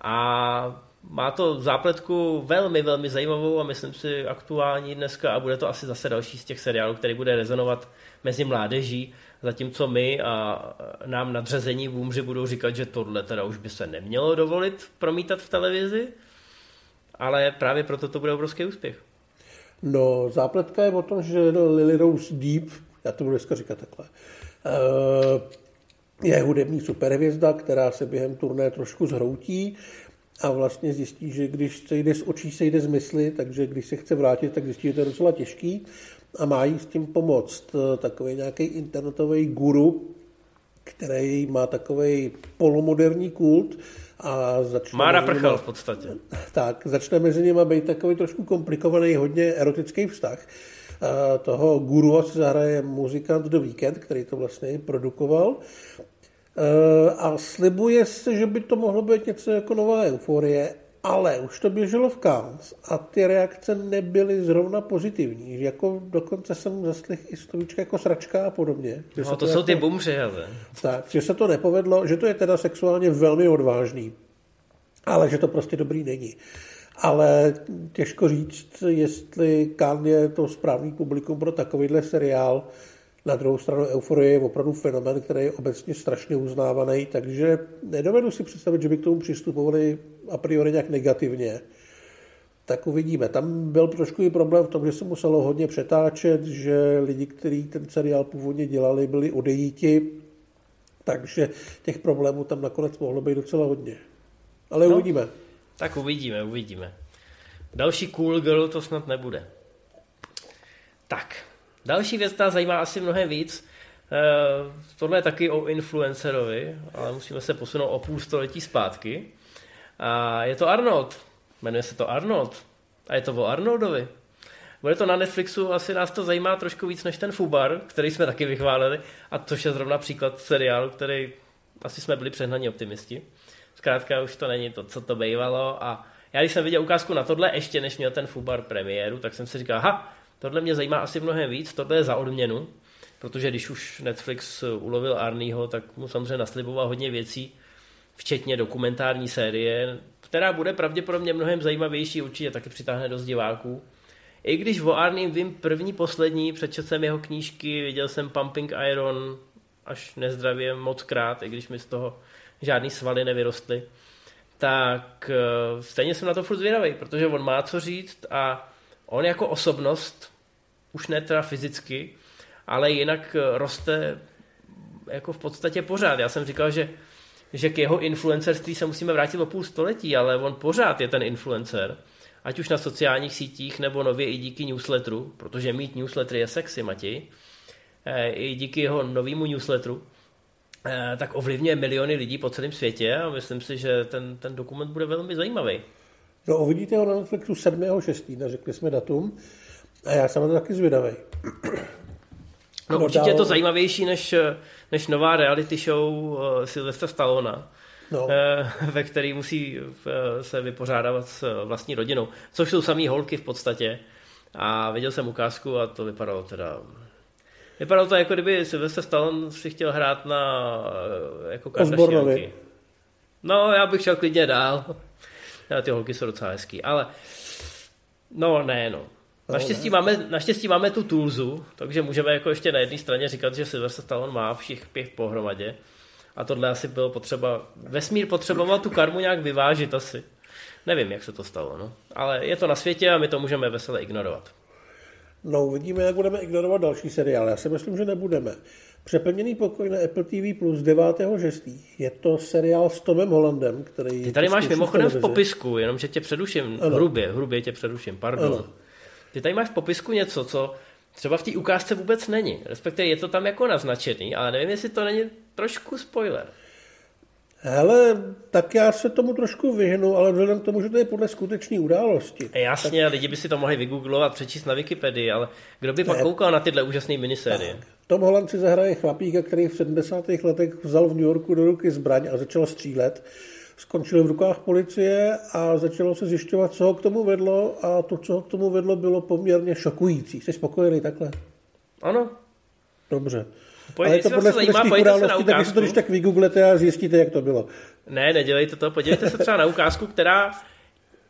a má to zápletku velmi, velmi zajímavou a myslím si aktuální dneska a bude to asi zase další z těch seriálů, který bude rezonovat mezi mládeží, zatímco my a nám nadřazení vůmři budou říkat, že tohle teda už by se nemělo dovolit promítat v televizi, ale právě proto to bude obrovský úspěch. No, zápletka je o tom, že Lily Rose Deep, já to budu dneska říkat takhle, eh, je hudební superhvězda, která se během turné trošku zhroutí a vlastně zjistí, že když se jde z očí, se jde z mysli, takže když se chce vrátit, tak zjistí, že to je docela těžký a má jí s tím pomoct eh, takový nějaký internetový guru, který má takový polomoderní kult a začne... Mára prchal v podstatě. Tak, začne mezi nimi být takový trošku komplikovaný, hodně erotický vztah. A toho guru se zahraje muzikant The Weekend, který to vlastně produkoval. Eh, a slibuje se, že by to mohlo být něco jako nová euforie, ale už to běželo v Cannes a ty reakce nebyly zrovna pozitivní. Jako dokonce jsem zaslechl i slovíčka jako sračka a podobně. No, to, to jsou jako, ty bumři, ale. Tak, že se to nepovedlo, že to je teda sexuálně velmi odvážný, ale že to prostě dobrý není. Ale těžko říct, jestli Cannes je to správný publikum pro takovýhle seriál, na druhou stranu euforie je opravdu fenomen, který je obecně strašně uznávaný, takže nedovedu si představit, že by k tomu přistupovali a priori nějak negativně. Tak uvidíme. Tam byl trošku i problém v tom, že se muselo hodně přetáčet, že lidi, kteří ten seriál původně dělali, byli odejíti, takže těch problémů tam nakonec mohlo být docela hodně. Ale no, uvidíme. Tak uvidíme, uvidíme. Další cool girl to snad nebude. Tak, Další věc nás zajímá asi mnohem víc. Eh, tohle je taky o influencerovi, ale musíme se posunout o půl století zpátky. A je to Arnold. Jmenuje se to Arnold. A je to o Arnoldovi. Bude to na Netflixu, asi nás to zajímá trošku víc než ten Fubar, který jsme taky vychválili, a to je zrovna příklad seriálu, který asi jsme byli přehnaní optimisti. Zkrátka už to není to, co to bývalo a já když jsem viděl ukázku na tohle, ještě než měl ten Fubar premiéru, tak jsem si říkal, aha, Tohle mě zajímá asi mnohem víc, tohle je za odměnu, protože když už Netflix ulovil Arnieho, tak mu samozřejmě nasliboval hodně věcí, včetně dokumentární série, která bude pravděpodobně mnohem zajímavější, určitě taky přitáhne dost diváků. I když o Arniem vím první, poslední, přečetl jsem jeho knížky, viděl jsem Pumping Iron až nezdravě moc krát, i když mi z toho žádný svaly nevyrostly, tak eh, stejně jsem na to furt zvědavý, protože on má co říct a on jako osobnost už ne teda fyzicky, ale jinak eh, roste jako v podstatě pořád. Já jsem říkal, že že k jeho influencerství se musíme vrátit o půl století, ale on pořád je ten influencer, ať už na sociálních sítích, nebo nově i díky newsletteru, protože mít newsletter je sexy, Matěj, eh, i díky jeho novému newsletteru, eh, tak ovlivňuje miliony lidí po celém světě a myslím si, že ten, ten dokument bude velmi zajímavý. No, uvidíte ho na Netflixu 7.6. neřekli jsme datum. A já jsem to taky zvědavý. No, no určitě dál... je to zajímavější než, než nová reality show uh, Sylvester Stallone, no. uh, ve který musí uh, se vypořádávat s vlastní rodinou, což jsou samý holky v podstatě. A viděl jsem ukázku a to vypadalo teda... Vypadalo to jako kdyby Sylvester Stallone si chtěl hrát na jako Kardashianky. No, já bych šel klidně dál. Ty holky jsou docela hezký, ale no ne, no. Naštěstí máme, naštěstí máme tu Toolsu, takže můžeme jako ještě na jedné straně říkat, že Sylvester Stallone má všech pět pohromadě. A tohle asi bylo potřeba, vesmír potřeboval tu karmu nějak vyvážit asi. Nevím, jak se to stalo, no. Ale je to na světě a my to můžeme vesele ignorovat. No, uvidíme, jak budeme ignorovat další seriál. Já si myslím, že nebudeme. Přeplněný pokoj na Apple TV Plus 9.6. Je to seriál s Tomem Hollandem, který... Ty tady máš mimochodem v popisku, jenom že tě předuším, ano. hrubě, hrubě tě předuším, pardon. Ano. Ty tady máš v popisku něco, co třeba v té ukázce vůbec není. Respektive je to tam jako naznačený, ale nevím, jestli to není trošku spoiler. Hele, tak já se tomu trošku vyhnu, ale vzhledem k tomu, že to je podle skutečné události. Jasně, tak... lidi by si to mohli vygooglovat, přečíst na Wikipedii, ale kdo by pak ne. koukal na tyhle úžasné minisérie? Tak. Tom Holland si zahraje chlapíka, který v 70. letech vzal v New Yorku do ruky zbraň a začal střílet skončili v rukách policie a začalo se zjišťovat, co ho k tomu vedlo a to, co ho k tomu vedlo, bylo poměrně šokující. Jsi spokojený takhle? Ano. Dobře. Pojď, Ale je to podle skutečných událostí, tak si to když tak vygooglete a zjistíte, jak to bylo. Ne, nedělejte to. Podívejte se třeba na ukázku, která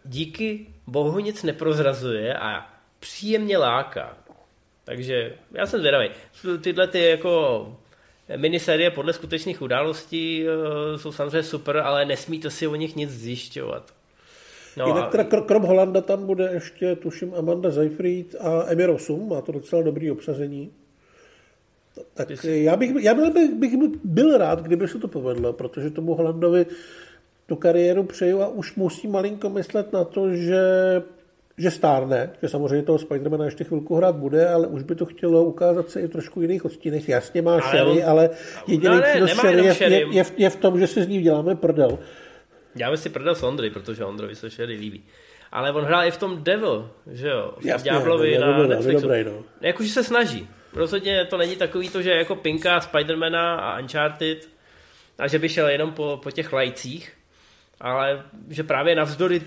díky bohu nic neprozrazuje a příjemně láká. Takže já jsem zvědavý. Tyhle ty jako miniserie podle skutečných událostí eh, jsou samozřejmě super, ale nesmíte si o nich nic zjišťovat. No Jinak teda krom Holanda tam bude ještě, tuším, Amanda Seyfried a Emmy Rossum, má to docela dobrý obsazení. Tak já bych, já byl, bych, bych byl rád, kdyby se to povedlo, protože tomu Holandovi tu kariéru přeju a už musí malinko myslet na to, že že stárne, že samozřejmě toho Spidermana ještě chvilku hrát bude, ale už by to chtělo ukázat se i trošku jiných odstínech. Jasně má ale Sherry, ale jediný no, přínos Sherry je, je, je, je, v tom, že si z ní děláme prdel. Děláme si prdel s Ondry, protože Ondrovi se Sherry líbí. Ale on hrál i v tom Devil, že jo? V Jasně, Diablovi no, na dobrý, Netflixu. Dobrý, no. Jakože se snaží. Rozhodně to není takový to, že jako Pinka, Spidermana a Uncharted a že by šel jenom po, po těch lajcích, ale že právě navzdory,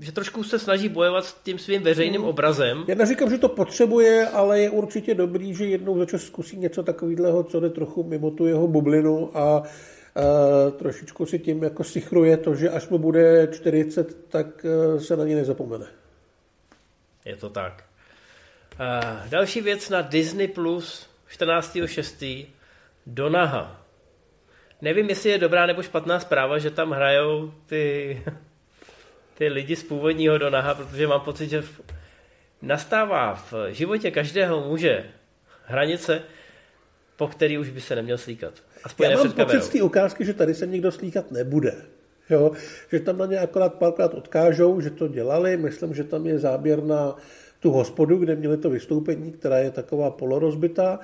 že trošku se snaží bojovat s tím svým veřejným hmm. obrazem. Já neříkám, že to potřebuje, ale je určitě dobrý, že jednou za čas zkusí něco takového, co jde trochu mimo tu jeho bublinu a uh, trošičku si tím jako sichruje to, že až mu bude 40, tak uh, se na ně nezapomene. Je to tak. Uh, další věc na Disney Plus 14.6. Donaha. Nevím, jestli je dobrá nebo špatná zpráva, že tam hrajou ty, ty lidi z původního Donaha, protože mám pocit, že v, nastává v životě každého muže hranice, po který už by se neměl slíkat. Aspoň Já mám pocit z té ukázky, že tady se nikdo slíkat nebude. Jo? Že tam na ně akorát párkrát odkážou, že to dělali. Myslím, že tam je záběr na tu hospodu, kde měli to vystoupení, která je taková polorozbitá.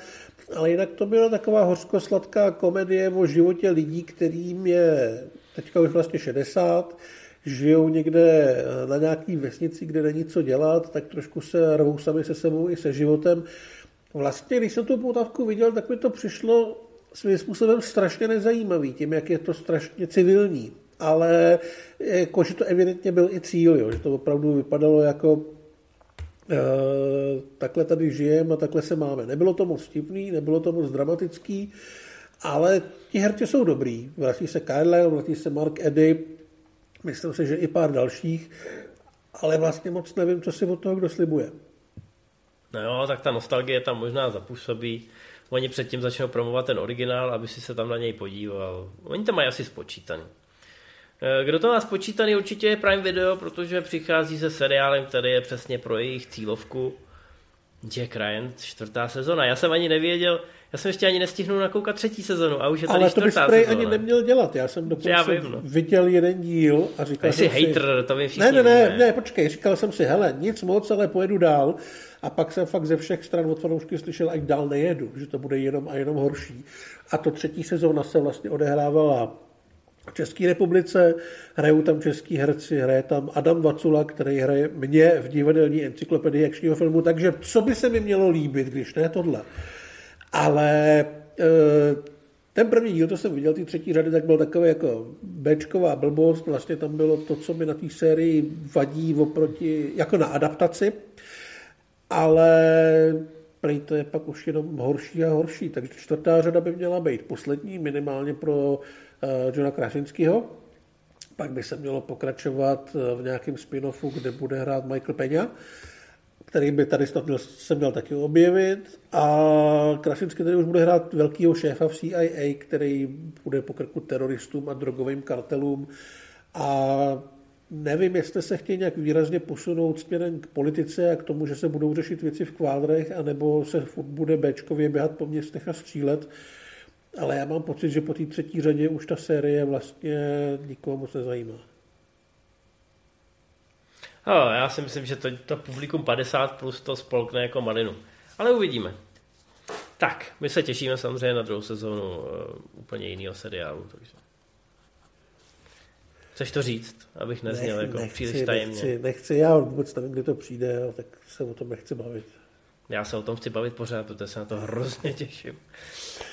Ale jinak to byla taková hořkosladká komedie o životě lidí, kterým je teďka už vlastně 60, žijou někde na nějaký vesnici, kde není co dělat, tak trošku se rvou sami se sebou i se životem. Vlastně, když jsem tu poutavku viděl, tak mi to přišlo svým způsobem strašně nezajímavý, tím, jak je to strašně civilní. Ale jako, že to evidentně byl i cíl, jo, že to opravdu vypadalo jako Eh, takhle tady žijeme a takhle se máme. Nebylo to moc vtipný, nebylo to moc dramatický, ale ti herci jsou dobrý. Vrací se Kyle, vrací se Mark Eddy, myslím si, že i pár dalších, ale vlastně moc nevím, co si od toho kdo slibuje. No jo, tak ta nostalgie tam možná zapůsobí. Oni předtím začnou promovat ten originál, aby si se tam na něj podíval. Oni to mají asi spočítaný. Eh, kdo to má spočítaný, určitě je Prime Video, protože přichází se seriálem, který je přesně pro jejich cílovku. Jack Ryan, čtvrtá sezona. Já jsem ani nevěděl, já jsem ještě ani nestihnul nakoukat třetí sezonu a už je tady Ale to prej sezona. ani neměl dělat. Já jsem dokonce Já vím, no. viděl jeden díl a říkal Jsi jsem si... hater, to vy všichni Ne, ne, ne, ne, počkej, říkal jsem si, hele, nic moc, ale pojedu dál. A pak jsem fakt ze všech stran od fanoušky slyšel, ať dál nejedu, že to bude jenom a jenom horší. A to třetí sezóna se vlastně odehrávala České republice, hrajou tam český herci, hraje tam Adam Vacula, který hraje mě v divadelní encyklopedii akčního filmu, takže co by se mi mělo líbit, když ne tohle. Ale eh, ten první díl, to jsem viděl, ty třetí řady, tak byl takový jako Bčková blbost, vlastně tam bylo to, co mi na té sérii vadí oproti, jako na adaptaci, ale prej to je pak už jenom horší a horší, takže čtvrtá řada by měla být poslední, minimálně pro Johna Krasinského, pak by se mělo pokračovat eh, v nějakém spin-offu, kde bude hrát Michael Peňa, který by tady snad měl, se měl taky objevit. A Krasinský tady už bude hrát velkýho šéfa v CIA, který bude po krku teroristům a drogovým kartelům. A nevím, jestli se chtějí nějak výrazně posunout směrem k politice a k tomu, že se budou řešit věci v kvádrech, anebo se bude Bčkově běhat po městech a střílet. Ale já mám pocit, že po té třetí řadě už ta série vlastně nikoho moc nezajímá. No, já si myslím, že to, to publikum 50 plus to spolkne jako malinu. Ale uvidíme. Tak, my se těšíme samozřejmě na druhou sezónu uh, úplně jiného seriálu. Takže. Chceš to říct, abych nezněl Nech- jako příliš tajemně? nechci, nechci, já vůbec nevím, kdy to přijde, ale tak se o tom nechci bavit. Já se o tom chci bavit pořád, protože se na to hrozně těším.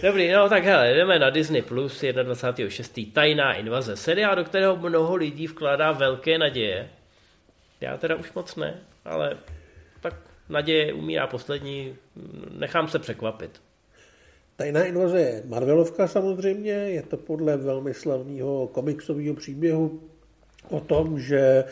Dobrý, no tak hele, jdeme na Disney Plus 21.6. Tajná invaze. Seriál, do kterého mnoho lidí vkládá velké naděje. Já teda už moc ne, ale tak naděje umírá poslední, nechám se překvapit. Tajná invaze je Marvelovka samozřejmě, je to podle velmi slavného komiksového příběhu o tom, že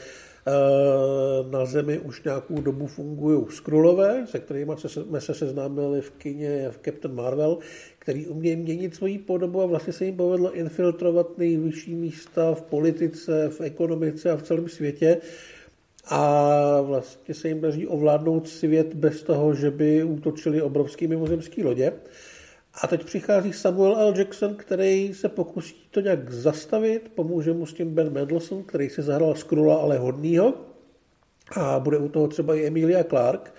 na Zemi už nějakou dobu fungují Skrulové, se kterými jsme se seznámili v kině v Captain Marvel, který umějí měnit svoji podobu a vlastně se jim povedlo infiltrovat nejvyšší místa v politice, v ekonomice a v celém světě a vlastně se jim daří ovládnout svět bez toho, že by útočili obrovský mimozemský lodě. A teď přichází Samuel L. Jackson, který se pokusí to nějak zastavit, pomůže mu s tím Ben Mendelsohn, který se zahrál Skrula, ale hodnýho. A bude u toho třeba i Emilia Clark.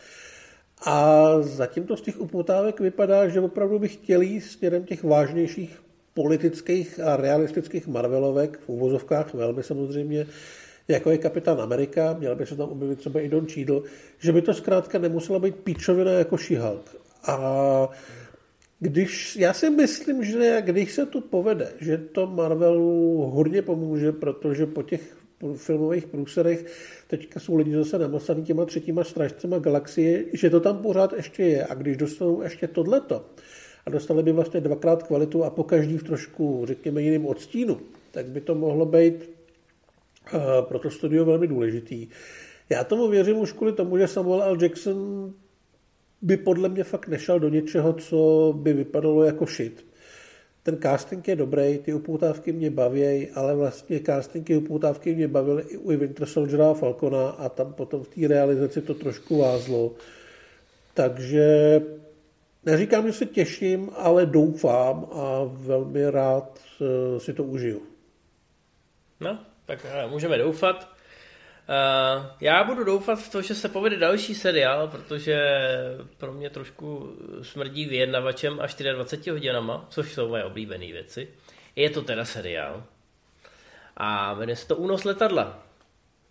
A zatím to z těch upoutávek vypadá, že opravdu by chtěli směrem těch vážnějších politických a realistických Marvelovek, v úvozovkách velmi samozřejmě, jako je Kapitán Amerika, měl by se tam objevit třeba i Don Cheadle, že by to zkrátka nemusela být píčovina jako She-Hulk. A když, já si myslím, že když se to povede, že to Marvelu hodně pomůže, protože po těch filmových průserech teďka jsou lidi zase namasaný těma třetíma strážcema galaxie, že to tam pořád ještě je. A když dostanou ještě tohleto a dostali by vlastně dvakrát kvalitu a po každý v trošku, řekněme, jiným odstínu, tak by to mohlo být uh, pro to studio velmi důležitý. Já tomu věřím už kvůli tomu, že Samuel L. Jackson by podle mě fakt nešel do něčeho, co by vypadalo jako shit. Ten casting je dobrý, ty upoutávky mě baví, ale vlastně castingy upoutávky mě bavily i u Winter Soldiera a Falcona a tam potom v té realizaci to trošku vázlo. Takže neříkám, že se těším, ale doufám a velmi rád eh, si to užiju. No, tak hele, můžeme doufat. Uh, já budu doufat v to, že se povede další seriál, protože pro mě trošku smrdí vyjednavačem a 24 hodinama, což jsou moje oblíbené věci. Je to teda seriál. A jmenuje se to Únos letadla.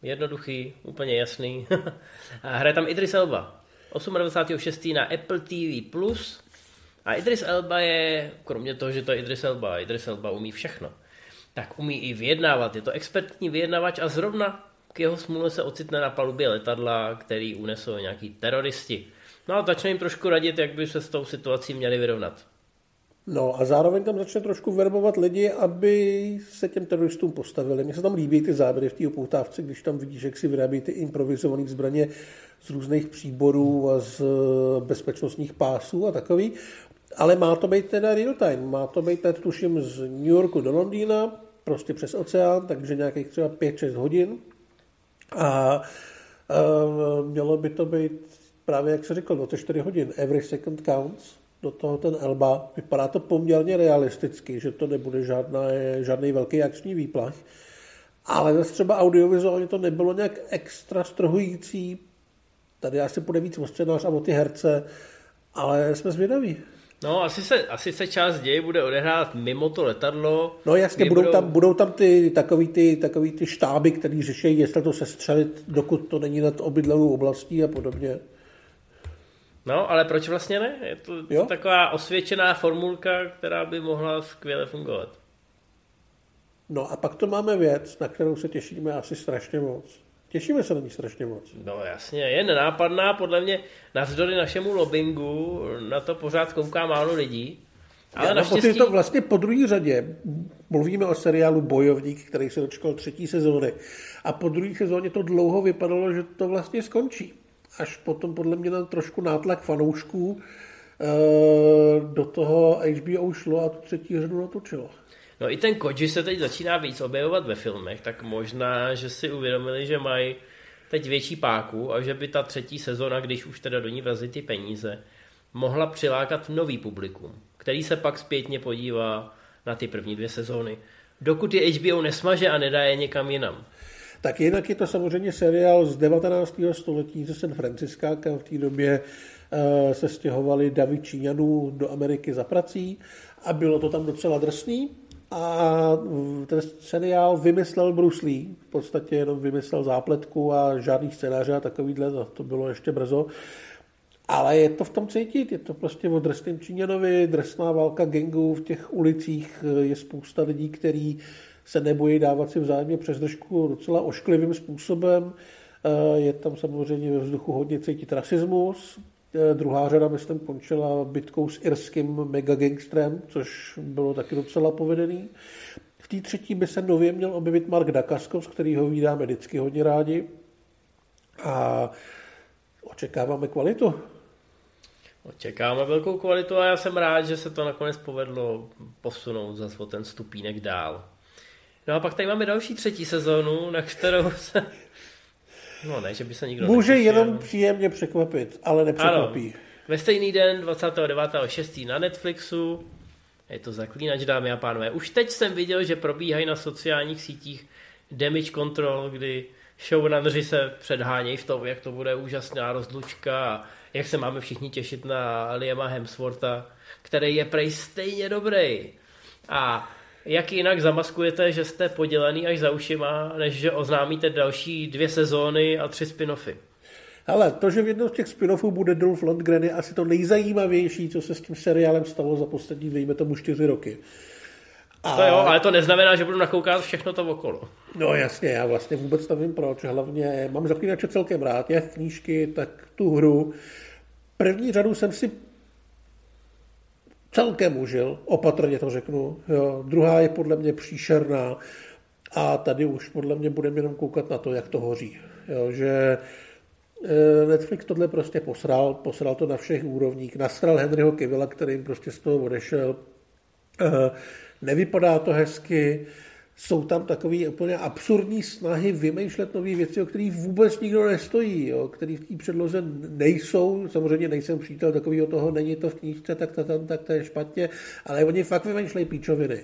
Jednoduchý, úplně jasný. a hraje tam Idris Elba. 28.6. na Apple TV+. A Idris Elba je, kromě toho, že to je Idris Elba, Idris Elba umí všechno, tak umí i vyjednávat. Je to expertní vyjednavač a zrovna k jeho smůle se ocitne na palubě letadla, který unesou nějaký teroristi. No a začne jim trošku radit, jak by se s tou situací měli vyrovnat. No a zároveň tam začne trošku verbovat lidi, aby se těm teroristům postavili. Mně se tam líbí ty záběry v té upoutávce, když tam vidíš, jak si vyrábí ty improvizované zbraně z různých příborů a z bezpečnostních pásů a takový. Ale má to být teda real time. Má to být, tuším, z New Yorku do Londýna, prostě přes oceán, takže nějakých třeba 5-6 hodin. A mělo by to být právě jak se řekl, 24 hodin, every second counts, do toho ten Elba, vypadá to poměrně realisticky, že to nebude žádná, žádný velký akční výplach, ale zase třeba audiovizuálně to nebylo nějak extra strhující, tady asi půjde víc o scénář a o ty herce, ale jsme zvědaví. No, asi se, asi se část děje bude odehrát mimo to letadlo. No jasně, budou, budou, tam, budou tam ty takový ty, takový ty štáby, který řeší, jestli to sestřelit, dokud to není nad obydlenou oblastí a podobně. No, ale proč vlastně ne? Je to, jo? taková osvědčená formulka, která by mohla skvěle fungovat. No a pak to máme věc, na kterou se těšíme asi strašně moc. Těšíme se na ní strašně moc. No jasně, je nenápadná, podle mě navzdory našemu lobbingu, na to pořád kouká málo lidí. Ale Já naštěstí... to vlastně po druhé řadě. Mluvíme o seriálu Bojovník, který se dočkal třetí sezóny. A po druhé sezóně to dlouho vypadalo, že to vlastně skončí. Až potom podle mě na trošku nátlak fanoušků eh, do toho HBO šlo a tu třetí řadu natočilo. No i ten Koji se teď začíná víc objevovat ve filmech, tak možná, že si uvědomili, že mají teď větší páku a že by ta třetí sezona, když už teda do ní vrazí ty peníze, mohla přilákat nový publikum, který se pak zpětně podívá na ty první dvě sezóny. Dokud je HBO nesmaže a nedá je někam jinam. Tak jinak je to samozřejmě seriál z 19. století ze San Franciska, kam v té době eh, se stěhovali davy Číňanů do Ameriky za prací a bylo to tam docela drsný. A ten seriál vymyslel Bruce Lee, v podstatě jenom vymyslel zápletku a žádný scénáře a takovýhle, to bylo ještě brzo. Ale je to v tom cítit, je to prostě o drsném Číňanovi, drsná válka gangů v těch ulicích, je spousta lidí, kteří se nebojí dávat si vzájemně přes držku docela ošklivým způsobem. Je tam samozřejmě ve vzduchu hodně cítit rasismus, druhá řada, myslím, končila bitkou s irským megagangstrem, což bylo taky docela povedený. V té třetí by se nově měl objevit Mark Dacascos, který ho vídáme vždycky hodně rádi. A očekáváme kvalitu. Očekáváme velkou kvalitu a já jsem rád, že se to nakonec povedlo posunout zase o ten stupínek dál. No a pak tady máme další třetí sezónu, na kterou se No ne, že by se nikdo Může netušil. jenom příjemně překvapit, ale nepřekvapí. Ano. Ve stejný den 29.6. na Netflixu je to zaklínač, dámy a pánové. Už teď jsem viděl, že probíhají na sociálních sítích damage control, kdy showrunneři se předhánějí v tom, jak to bude úžasná rozlučka a jak se máme všichni těšit na Liama Hemswortha, který je prej stejně dobrý. A jak jinak zamaskujete, že jste podělený až za ušima, než že oznámíte další dvě sezóny a tři spin-offy? Ale to, že v jednom z těch spin-offů bude Dolph Lundgren, je asi to nejzajímavější, co se s tím seriálem stalo za poslední, dejme tomu, čtyři roky. A... To jo, ale to neznamená, že budu nakoukat všechno to okolo. No jasně, já vlastně vůbec nevím proč. Hlavně mám zaklínače celkem rád, jak knížky, tak tu hru. První řadu jsem si celkem užil, opatrně to řeknu. Jo. Druhá je podle mě příšerná a tady už podle mě budeme jenom koukat na to, jak to hoří. Jo, že eh, Netflix tohle prostě posral, posral to na všech úrovních, nasral Henryho Kivilla, který jim prostě z toho odešel. Eh, nevypadá to hezky, jsou tam takové úplně absurdní snahy vymýšlet nové věci, o kterých vůbec nikdo nestojí, jo, který v té předloze nejsou. Samozřejmě nejsem přítel takového toho, není to v knížce, tak to, tam, tak to je špatně, ale oni fakt vymýšlejí píčoviny.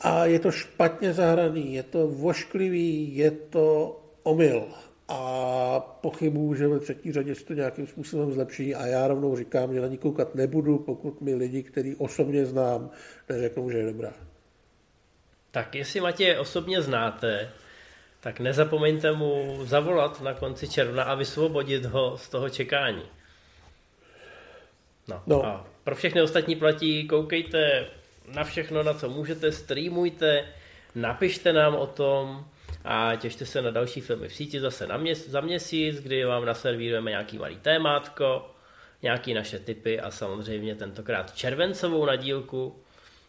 A je to špatně zahraný, je to vošklivý, je to omyl. A pochybuju, že ve třetí řadě se to nějakým způsobem zlepší a já rovnou říkám, že na ní koukat nebudu, pokud mi lidi, který osobně znám, neřeknou, že je dobrá. Tak jestli Matěje osobně znáte, tak nezapomeňte mu zavolat na konci června a vysvobodit ho z toho čekání. No. no. A pro všechny ostatní platí, koukejte na všechno, na co můžete, streamujte, napište nám o tom a těšte se na další filmy v síti zase na měs- za měsíc, kdy vám naservírujeme nějaký malý témátko, nějaký naše typy a samozřejmě tentokrát červencovou nadílku,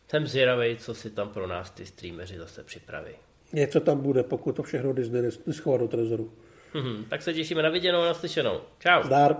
jsem zvědavý, co si tam pro nás ty streameři zase připraví. Něco tam bude, pokud to všechno Disney neschová do trezoru. Hmm, tak se těšíme na viděnou a naslyšenou. Čau. Zdar.